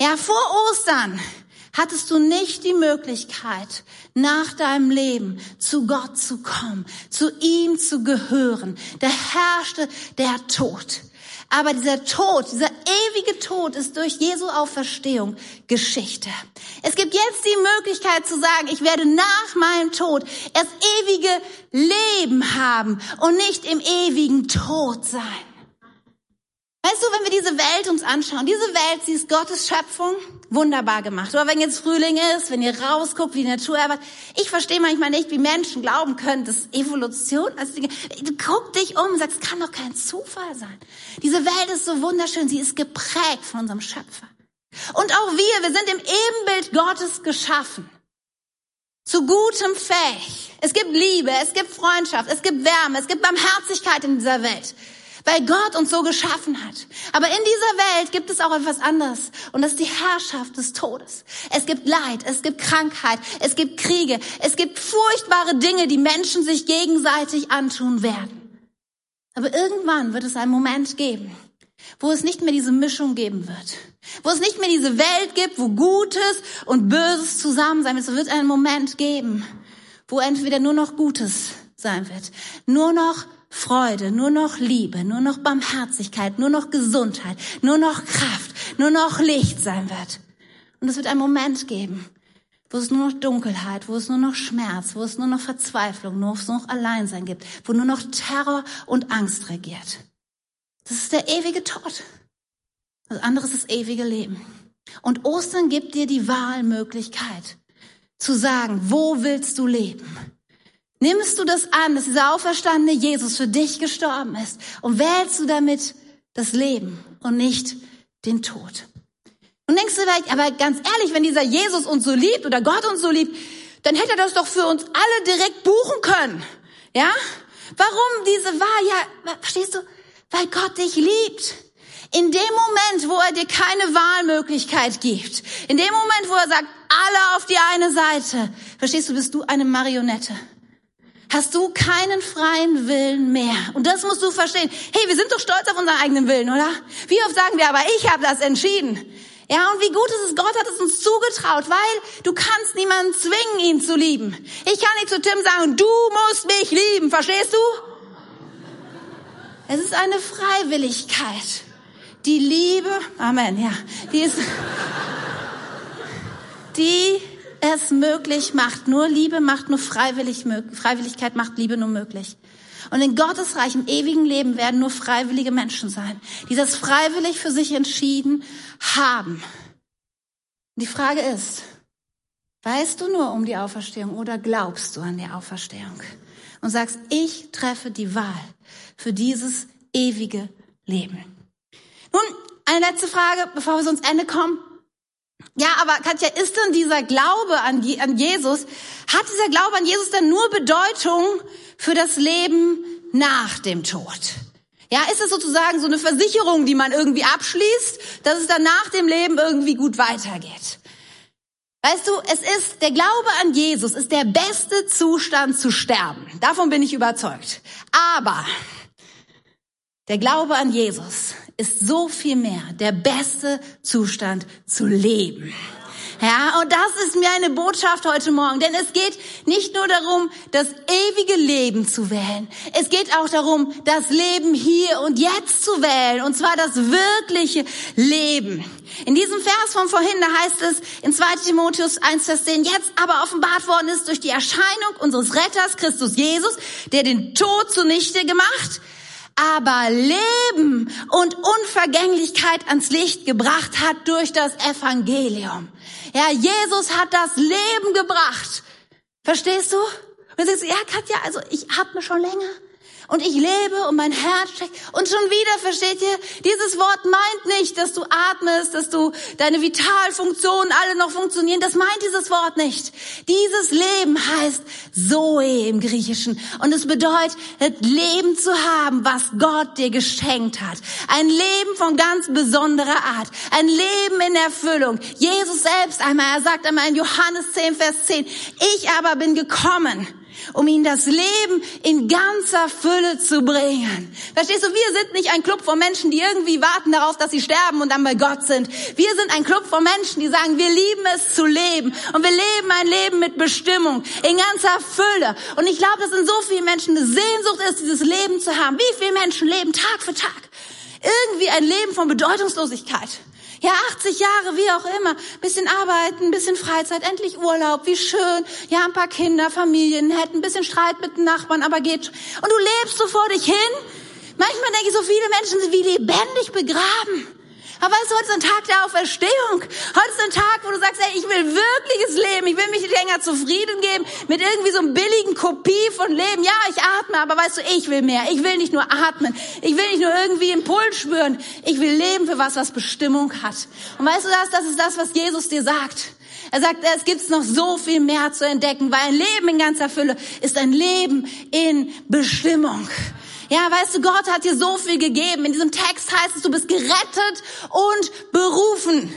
Ja, vor Ostern hattest du nicht die Möglichkeit, nach deinem Leben zu Gott zu kommen, zu ihm zu gehören. Da herrschte der Tod. Aber dieser Tod, dieser ewige Tod ist durch Jesu Auferstehung Geschichte. Es gibt jetzt die Möglichkeit zu sagen, ich werde nach meinem Tod erst ewige Leben haben und nicht im ewigen Tod sein. Weißt du, wenn wir diese Welt uns anschauen, diese Welt, sie ist Gottes Schöpfung, wunderbar gemacht. Oder wenn jetzt Frühling ist, wenn ihr rausguckt, wie die Natur erwacht. Ich verstehe manchmal nicht, wie Menschen glauben können, dass Evolution, also du guck dich um und sagst, kann doch kein Zufall sein. Diese Welt ist so wunderschön, sie ist geprägt von unserem Schöpfer. Und auch wir, wir sind im Ebenbild Gottes geschaffen. Zu gutem fähig. Es gibt Liebe, es gibt Freundschaft, es gibt Wärme, es gibt Barmherzigkeit in dieser Welt weil Gott uns so geschaffen hat. Aber in dieser Welt gibt es auch etwas anderes und das ist die Herrschaft des Todes. Es gibt Leid, es gibt Krankheit, es gibt Kriege, es gibt furchtbare Dinge, die Menschen sich gegenseitig antun werden. Aber irgendwann wird es einen Moment geben, wo es nicht mehr diese Mischung geben wird. Wo es nicht mehr diese Welt gibt, wo Gutes und Böses zusammen sein wird. Es wird einen Moment geben, wo entweder nur noch Gutes sein wird, nur noch Freude, nur noch Liebe, nur noch Barmherzigkeit, nur noch Gesundheit, nur noch Kraft, nur noch Licht sein wird. Und es wird einen Moment geben, wo es nur noch Dunkelheit, wo es nur noch Schmerz, wo es nur noch Verzweiflung, wo es nur noch Alleinsein gibt, wo nur noch Terror und Angst regiert. Das ist der ewige Tod. Das andere ist das ewige Leben. Und Ostern gibt dir die Wahlmöglichkeit zu sagen, wo willst du leben? Nimmst du das an, dass dieser auferstandene Jesus für dich gestorben ist und wählst du damit das Leben und nicht den Tod? Und denkst du vielleicht, aber ganz ehrlich, wenn dieser Jesus uns so liebt oder Gott uns so liebt, dann hätte er das doch für uns alle direkt buchen können. Ja? Warum diese Wahl? Ja, verstehst du? Weil Gott dich liebt. In dem Moment, wo er dir keine Wahlmöglichkeit gibt, in dem Moment, wo er sagt, alle auf die eine Seite, verstehst du, bist du eine Marionette hast du keinen freien Willen mehr. Und das musst du verstehen. Hey, wir sind doch stolz auf unseren eigenen Willen, oder? Wie oft sagen wir, aber ich habe das entschieden. Ja, und wie gut ist es, Gott hat es uns zugetraut, weil du kannst niemanden zwingen, ihn zu lieben. Ich kann nicht zu Tim sagen, du musst mich lieben, verstehst du? Es ist eine Freiwilligkeit. Die Liebe, Amen, ja, die ist, die es möglich macht. Nur Liebe macht nur freiwillig, Freiwilligkeit macht Liebe nur möglich. Und in Gottes Reich im ewigen Leben werden nur freiwillige Menschen sein, die das freiwillig für sich entschieden haben. Die Frage ist, weißt du nur um die Auferstehung oder glaubst du an die Auferstehung? Und sagst, ich treffe die Wahl für dieses ewige Leben. Nun, eine letzte Frage, bevor wir uns Ende kommen. Ja, aber Katja, ist denn dieser Glaube an, Jesus, hat dieser Glaube an Jesus dann nur Bedeutung für das Leben nach dem Tod? Ja, ist es sozusagen so eine Versicherung, die man irgendwie abschließt, dass es dann nach dem Leben irgendwie gut weitergeht? Weißt du, es ist, der Glaube an Jesus ist der beste Zustand zu sterben. Davon bin ich überzeugt. Aber der Glaube an Jesus ist so viel mehr der beste Zustand zu leben. Ja, und das ist mir eine Botschaft heute Morgen, denn es geht nicht nur darum, das ewige Leben zu wählen. Es geht auch darum, das Leben hier und jetzt zu wählen, und zwar das wirkliche Leben. In diesem Vers von vorhin, da heißt es in 2 Timotheus 1, Vers 10, jetzt aber offenbart worden ist durch die Erscheinung unseres Retters Christus Jesus, der den Tod zunichte gemacht, aber Leben und Unvergänglichkeit ans Licht gebracht hat durch das Evangelium. Ja, Jesus hat das Leben gebracht. Verstehst du? Und du sagst, ja, Katja, also ich habe mir schon länger und ich lebe und mein Herz steckt. Und schon wieder, versteht ihr, dieses Wort meint nicht, dass du atmest, dass du deine Vitalfunktionen alle noch funktionieren. Das meint dieses Wort nicht. Dieses Leben heißt Zoe im Griechischen. Und es bedeutet, Leben zu haben, was Gott dir geschenkt hat. Ein Leben von ganz besonderer Art. Ein Leben in Erfüllung. Jesus selbst einmal, er sagt einmal in Johannes 10, Vers 10, ich aber bin gekommen, um ihnen das Leben in ganzer Fülle zu bringen. Verstehst du, wir sind nicht ein Club von Menschen, die irgendwie warten darauf, dass sie sterben und dann bei Gott sind. Wir sind ein Club von Menschen, die sagen, wir lieben es zu leben und wir leben ein Leben mit Bestimmung, in ganzer Fülle. Und ich glaube, dass in so vielen Menschen eine Sehnsucht ist, dieses Leben zu haben. Wie viele Menschen leben Tag für Tag? Irgendwie ein Leben von Bedeutungslosigkeit. Ja, 80 Jahre, wie auch immer. Bisschen arbeiten, bisschen Freizeit, endlich Urlaub, wie schön. Ja, ein paar Kinder, Familien hätten, bisschen Streit mit den Nachbarn, aber geht. Und du lebst so vor dich hin. Manchmal denke ich, so viele Menschen sind wie lebendig begraben. Aber weißt du, heute ist ein Tag der Auferstehung. Heute ist ein Tag, wo du sagst, ey, ich will wirkliches Leben. Ich will mich nicht länger zufrieden geben mit irgendwie so einem billigen Kopie von Leben. Ja, ich atme, aber weißt du, ich will mehr. Ich will nicht nur atmen. Ich will nicht nur irgendwie Impuls spüren. Ich will leben für was, was Bestimmung hat. Und weißt du das? Das ist das, was Jesus dir sagt. Er sagt, es gibt noch so viel mehr zu entdecken, weil ein Leben in ganzer Fülle ist ein Leben in Bestimmung. Ja, weißt du, Gott hat dir so viel gegeben. In diesem Text heißt es, du bist gerettet und berufen.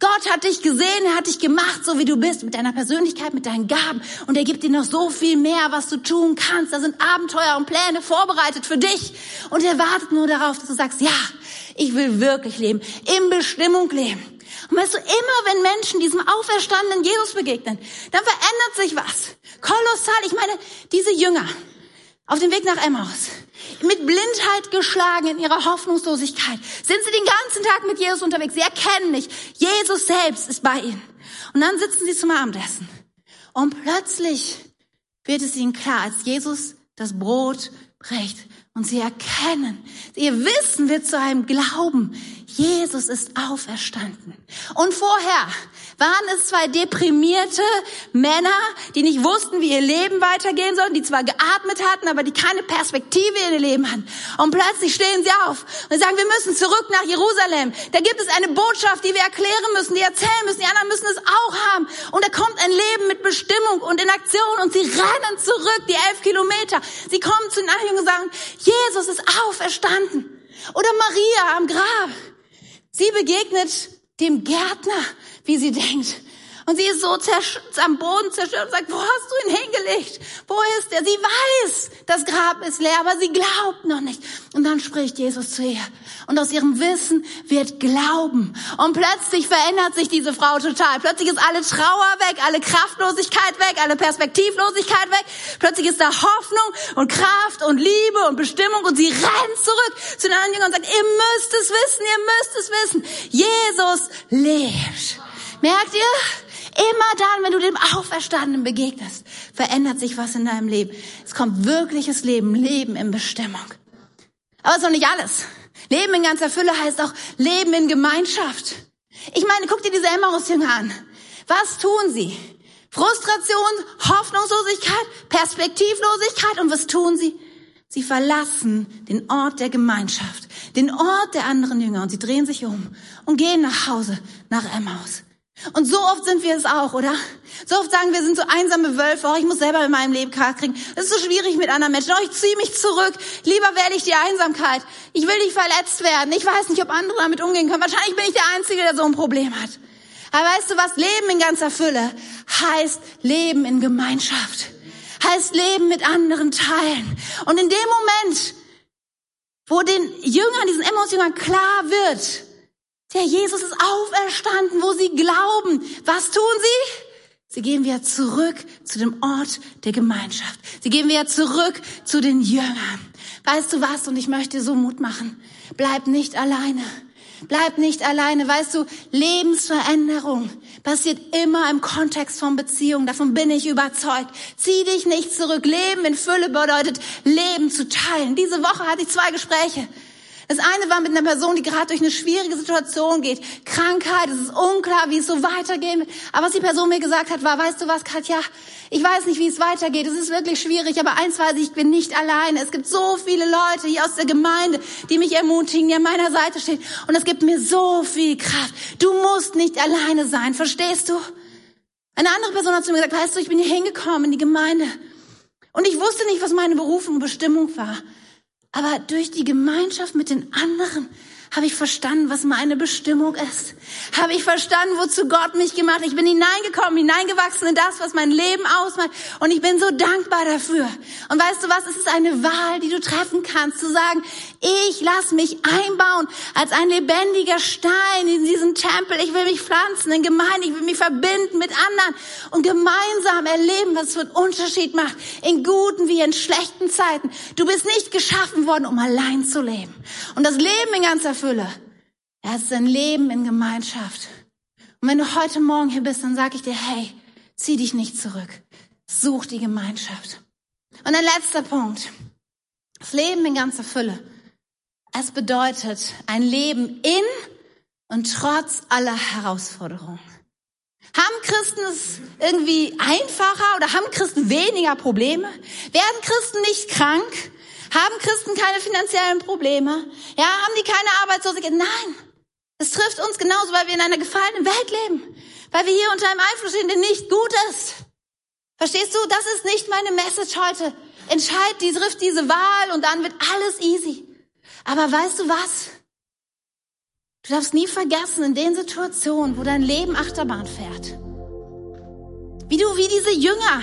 Gott hat dich gesehen, er hat dich gemacht, so wie du bist, mit deiner Persönlichkeit, mit deinen Gaben. Und er gibt dir noch so viel mehr, was du tun kannst. Da sind Abenteuer und Pläne vorbereitet für dich. Und er wartet nur darauf, dass du sagst, ja, ich will wirklich leben, in Bestimmung leben. Und weißt du, immer wenn Menschen diesem auferstandenen Jesus begegnen, dann verändert sich was. Kolossal. Ich meine, diese Jünger auf dem Weg nach Emmaus, mit Blindheit geschlagen in ihrer Hoffnungslosigkeit, sind sie den ganzen Tag mit Jesus unterwegs. Sie erkennen nicht, Jesus selbst ist bei ihnen. Und dann sitzen sie zum Abendessen. Und plötzlich wird es ihnen klar, als Jesus das Brot bricht und sie erkennen, ihr Wissen wird zu einem Glauben. Jesus ist auferstanden. Und vorher waren es zwei deprimierte Männer, die nicht wussten, wie ihr Leben weitergehen soll, die zwar geatmet hatten, aber die keine Perspektive in ihr Leben hatten. Und plötzlich stehen sie auf und sagen, wir müssen zurück nach Jerusalem. Da gibt es eine Botschaft, die wir erklären müssen, die erzählen müssen. Die anderen müssen es auch haben. Und da kommt ein Leben mit Bestimmung und in Aktion und sie rennen zurück, die elf Kilometer. Sie kommen zu den Nachjungen und sagen, Jesus ist auferstanden. Oder Maria am Grab. Sie begegnet dem Gärtner, wie sie denkt. Und sie ist so am Boden zerstört und sagt, wo hast du ihn hingelegt? Wo ist er? Sie weiß, das Grab ist leer, aber sie glaubt noch nicht. Und dann spricht Jesus zu ihr. Und aus ihrem Wissen wird Glauben. Und plötzlich verändert sich diese Frau total. Plötzlich ist alle Trauer weg, alle Kraftlosigkeit weg, alle Perspektivlosigkeit weg. Plötzlich ist da Hoffnung und Kraft und Liebe und Bestimmung. Und sie rennt zurück zu den anderen Jüngern und sagt, ihr müsst es wissen, ihr müsst es wissen. Jesus lebt. Merkt ihr? Immer dann, wenn du dem Auferstandenen begegnest, verändert sich was in deinem Leben. Es kommt wirkliches Leben, Leben in Bestimmung. Aber es ist noch nicht alles. Leben in ganzer Fülle heißt auch Leben in Gemeinschaft. Ich meine, guck dir diese Emmaus-Jünger an. Was tun sie? Frustration, Hoffnungslosigkeit, Perspektivlosigkeit und was tun sie? Sie verlassen den Ort der Gemeinschaft, den Ort der anderen Jünger und sie drehen sich um und gehen nach Hause, nach Emmaus. Und so oft sind wir es auch, oder? So oft sagen wir, sind so einsame Wölfe, oh, ich muss selber in meinem Leben Kraft kriegen. Es ist so schwierig mit anderen Menschen. Oh, ich ziehe mich zurück. Lieber wähle ich die Einsamkeit. Ich will nicht verletzt werden. Ich weiß nicht, ob andere damit umgehen können. Wahrscheinlich bin ich der Einzige, der so ein Problem hat. Aber weißt du was? Leben in ganzer Fülle heißt Leben in Gemeinschaft. Heißt Leben mit anderen teilen. Und in dem Moment, wo den Jüngern, diesen Emmaus-Jüngern klar wird, der Jesus ist auferstanden, wo sie glauben. Was tun sie? Sie gehen wieder zurück zu dem Ort der Gemeinschaft. Sie gehen wieder zurück zu den Jüngern. Weißt du was? Und ich möchte so Mut machen. Bleib nicht alleine. Bleib nicht alleine. Weißt du, Lebensveränderung passiert immer im Kontext von Beziehungen. Davon bin ich überzeugt. Zieh dich nicht zurück. Leben in Fülle bedeutet, Leben zu teilen. Diese Woche hatte ich zwei Gespräche Das eine war mit einer Person, die gerade durch eine schwierige Situation geht. Krankheit, es ist unklar, wie es so weitergehen wird. Aber was die Person mir gesagt hat, war, weißt du was, Katja, ich weiß nicht, wie es weitergeht. Es ist wirklich schwierig, aber eins weiß ich, ich bin nicht alleine. Es gibt so viele Leute hier aus der Gemeinde, die mich ermutigen, die an meiner Seite stehen. Und es gibt mir so viel Kraft. Du musst nicht alleine sein, verstehst du? Eine andere Person hat zu mir gesagt, weißt du, ich bin hier hingekommen in die Gemeinde. Und ich wusste nicht, was meine Berufung und Bestimmung war. Aber durch die Gemeinschaft mit den anderen habe ich verstanden, was meine Bestimmung ist. Habe ich verstanden, wozu Gott mich gemacht hat. Ich bin hineingekommen, hineingewachsen in das, was mein Leben ausmacht. Und ich bin so dankbar dafür. Und weißt du was? Es ist eine Wahl, die du treffen kannst, zu sagen, ich lasse mich einbauen als ein lebendiger Stein in diesen Tempel. Ich will mich pflanzen in Gemeinde. Ich will mich verbinden mit anderen und gemeinsam erleben, was für einen Unterschied macht. In guten wie in schlechten Zeiten. Du bist nicht geschaffen worden, um allein zu leben. Und das Leben in ganzer Fülle. Er ist ein Leben in Gemeinschaft. Und wenn du heute Morgen hier bist, dann sage ich dir, hey, zieh dich nicht zurück. Such die Gemeinschaft. Und ein letzter Punkt. Das Leben in ganzer Fülle. Es bedeutet ein Leben in und trotz aller Herausforderungen. Haben Christen es irgendwie einfacher oder haben Christen weniger Probleme? Werden Christen nicht krank? Haben Christen keine finanziellen Probleme? Ja, haben die keine Arbeitslosigkeit? Nein. Es trifft uns genauso, weil wir in einer gefallenen Welt leben. Weil wir hier unter einem Einfluss stehen, der nicht gut ist. Verstehst du? Das ist nicht meine Message heute. Entscheid, die trifft diese Wahl und dann wird alles easy. Aber weißt du was? Du darfst nie vergessen, in den Situationen, wo dein Leben Achterbahn fährt, wie du, wie diese Jünger,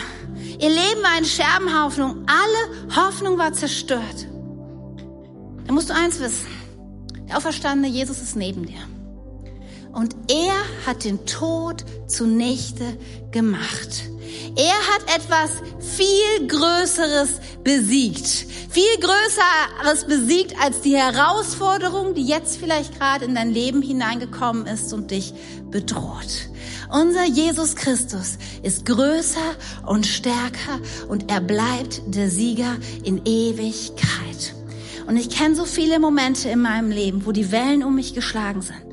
Ihr Leben war ein Scherbenhaufen und alle Hoffnung war zerstört. Da musst du eins wissen. Der auferstandene Jesus ist neben dir. Und er hat den Tod zunichte gemacht. Er hat etwas viel Größeres besiegt. Viel Größeres besiegt als die Herausforderung, die jetzt vielleicht gerade in dein Leben hineingekommen ist und dich bedroht. Unser Jesus Christus ist größer und stärker und er bleibt der Sieger in Ewigkeit. Und ich kenne so viele Momente in meinem Leben, wo die Wellen um mich geschlagen sind.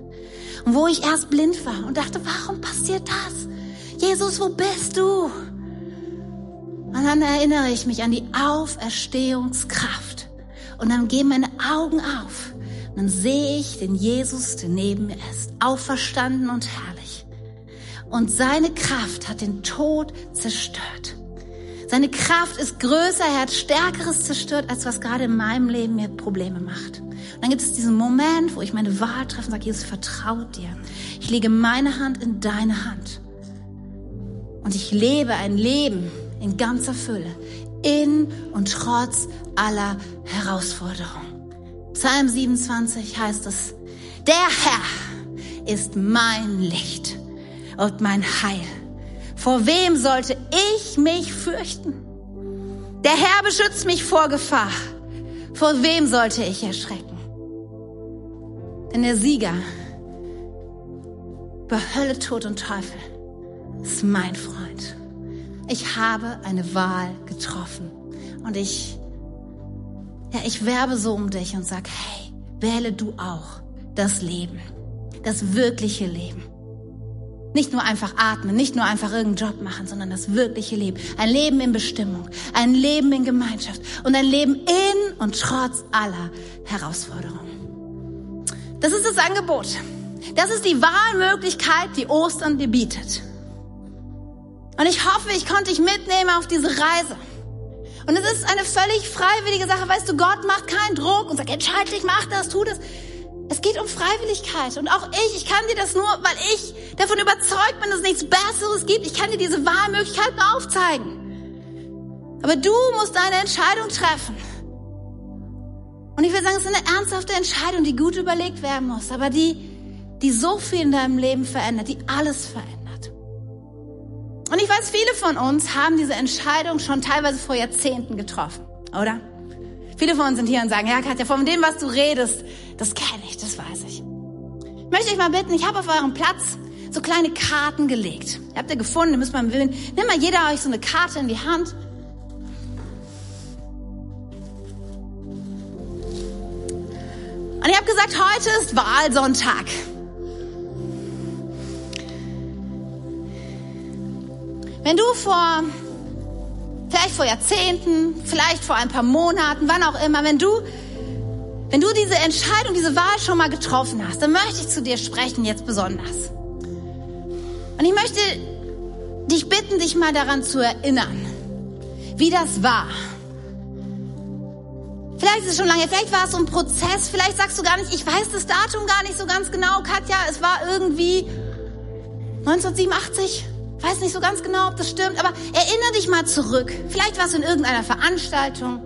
Und wo ich erst blind war und dachte, warum passiert das? Jesus, wo bist du? Und dann erinnere ich mich an die Auferstehungskraft. Und dann gehen meine Augen auf. Und dann sehe ich den Jesus, der neben mir ist, auferstanden und herrlich. Und seine Kraft hat den Tod zerstört. Seine Kraft ist größer, er hat Stärkeres zerstört, als was gerade in meinem Leben mir Probleme macht. Und dann gibt es diesen Moment, wo ich meine Wahl treffe und sage, Jesus, vertraut dir. Ich lege meine Hand in deine Hand. Und ich lebe ein Leben in ganzer Fülle, in und trotz aller Herausforderungen. Psalm 27 heißt es, der Herr ist mein Licht und mein Heil. Vor wem sollte ich mich fürchten? Der Herr beschützt mich vor Gefahr. Vor wem sollte ich erschrecken? Denn der Sieger über Hölle, Tod und Teufel ist mein Freund. Ich habe eine Wahl getroffen und ich, ja, ich werbe so um dich und sag, hey, wähle du auch das Leben, das wirkliche Leben. Nicht nur einfach atmen, nicht nur einfach irgendeinen Job machen, sondern das wirkliche Leben. Ein Leben in Bestimmung, ein Leben in Gemeinschaft und ein Leben in und trotz aller Herausforderungen. Das ist das Angebot. Das ist die Wahlmöglichkeit, die Ostern dir bietet. Und ich hoffe, ich konnte dich mitnehmen auf diese Reise. Und es ist eine völlig freiwillige Sache. Weißt du, Gott macht keinen Druck und sagt, entscheide dich, mach das, tu das. Es geht um Freiwilligkeit. Und auch ich, ich kann dir das nur, weil ich davon überzeugt bin, dass es nichts Besseres gibt. Ich kann dir diese Wahlmöglichkeiten aufzeigen. Aber du musst deine Entscheidung treffen. Und ich will sagen, es ist eine ernsthafte Entscheidung, die gut überlegt werden muss, aber die, die so viel in deinem Leben verändert, die alles verändert. Und ich weiß, viele von uns haben diese Entscheidung schon teilweise vor Jahrzehnten getroffen, oder? Viele von uns sind hier und sagen, ja Katja, von dem, was du redest, das kenne ich, das weiß ich. Ich möchte euch mal bitten, ich habe auf eurem Platz so kleine Karten gelegt. Habt ihr gefunden, ihr müsst mal willen. Nimm mal jeder euch so eine Karte in die Hand. Und ich habe gesagt, heute ist Wahlsonntag. Wenn du vor, vielleicht vor Jahrzehnten, vielleicht vor ein paar Monaten, wann auch immer, wenn du, wenn du diese Entscheidung, diese Wahl schon mal getroffen hast, dann möchte ich zu dir sprechen, jetzt besonders. Und ich möchte dich bitten, dich mal daran zu erinnern, wie das war. Vielleicht ist es schon lange, vielleicht war es so ein Prozess, vielleicht sagst du gar nicht, ich weiß das Datum gar nicht so ganz genau, Katja, es war irgendwie 1987, weiß nicht so ganz genau, ob das stimmt, aber erinnere dich mal zurück. Vielleicht warst du in irgendeiner Veranstaltung,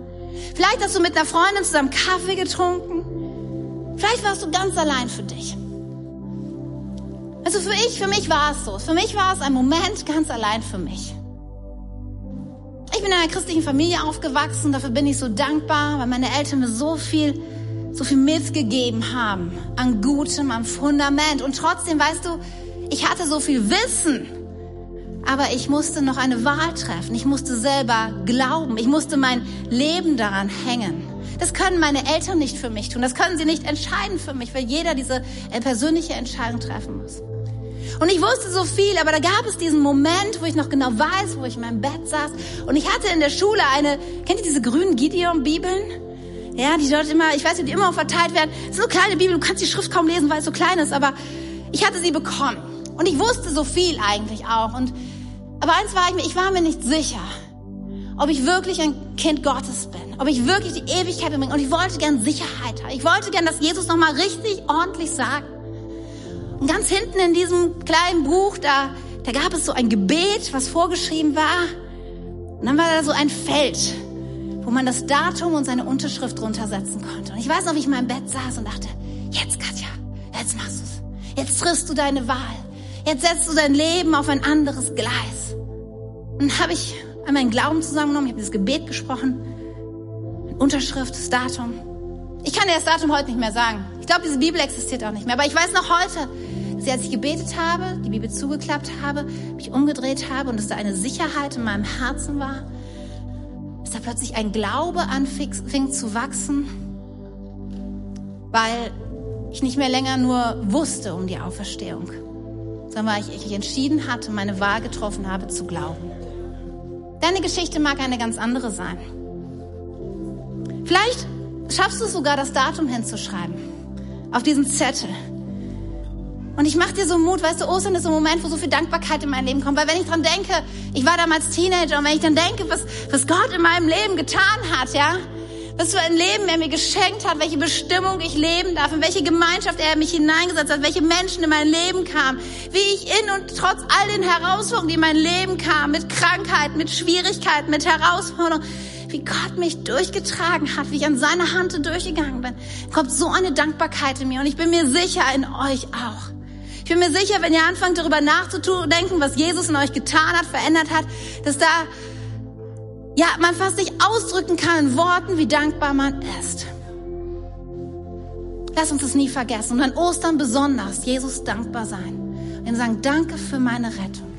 vielleicht hast du mit einer Freundin zusammen Kaffee getrunken, vielleicht warst du ganz allein für dich. Also für ich, für mich war es so. Für mich war es ein Moment ganz allein für mich. Ich bin in einer christlichen Familie aufgewachsen, dafür bin ich so dankbar, weil meine Eltern mir so viel, so viel mitgegeben haben an Gutem, am Fundament. Und trotzdem, weißt du, ich hatte so viel Wissen, aber ich musste noch eine Wahl treffen. Ich musste selber glauben. Ich musste mein Leben daran hängen. Das können meine Eltern nicht für mich tun. Das können sie nicht entscheiden für mich, weil jeder diese äh, persönliche Entscheidung treffen muss. Und ich wusste so viel, aber da gab es diesen Moment, wo ich noch genau weiß, wo ich in meinem Bett saß. Und ich hatte in der Schule eine, kennt ihr diese grünen Gideon-Bibeln? Ja, die dort immer, ich weiß nicht, die immer verteilt werden. Das ist so kleine Bibel, du kannst die Schrift kaum lesen, weil es so klein ist, aber ich hatte sie bekommen. Und ich wusste so viel eigentlich auch. Und, aber eins war ich mir, ich war mir nicht sicher, ob ich wirklich ein Kind Gottes bin, ob ich wirklich die Ewigkeit bin. Und ich wollte gern Sicherheit haben. Ich wollte gern, dass Jesus nochmal richtig ordentlich sagt. Und ganz hinten in diesem kleinen Buch, da, da gab es so ein Gebet, was vorgeschrieben war. Und dann war da so ein Feld, wo man das Datum und seine Unterschrift drunter setzen konnte. Und ich weiß noch, wie ich in meinem Bett saß und dachte, jetzt Katja, jetzt machst du's. Jetzt triffst du deine Wahl. Jetzt setzt du dein Leben auf ein anderes Gleis. Und habe ich meinen Glauben zusammengenommen, ich habe das Gebet gesprochen, Unterschrift, das Datum. Ich kann dir das Datum heute nicht mehr sagen. Ich glaube, diese Bibel existiert auch nicht mehr. Aber ich weiß noch heute, dass ich, als ich gebetet habe, die Bibel zugeklappt habe, mich umgedreht habe und dass da eine Sicherheit in meinem Herzen war, dass da plötzlich ein Glaube anfing zu wachsen, weil ich nicht mehr länger nur wusste um die Auferstehung, sondern weil ich, ich entschieden hatte, meine Wahl getroffen habe zu glauben. Deine Geschichte mag eine ganz andere sein. Vielleicht schaffst du sogar, das Datum hinzuschreiben auf diesen Zettel. Und ich mache dir so Mut, weißt du, Ostern ist so ein Moment, wo so viel Dankbarkeit in mein Leben kommt. Weil wenn ich dran denke, ich war damals Teenager und wenn ich dann denke, was, was Gott in meinem Leben getan hat, ja, was für ein Leben er mir geschenkt hat, welche Bestimmung ich leben darf, in welche Gemeinschaft er mich hineingesetzt hat, welche Menschen in mein Leben kamen, wie ich in und trotz all den Herausforderungen, die in mein Leben kamen, mit Krankheit, mit Schwierigkeiten, mit Herausforderungen, wie Gott mich durchgetragen hat, wie ich an seiner Hand durchgegangen bin, kommt so eine Dankbarkeit in mir und ich bin mir sicher in euch auch. Ich bin mir sicher, wenn ihr anfangt darüber nachzudenken, was Jesus in euch getan hat, verändert hat, dass da ja, man fast nicht ausdrücken kann in Worten, wie dankbar man ist. Lass uns das nie vergessen und an Ostern besonders Jesus dankbar sein und sagen, danke für meine Rettung.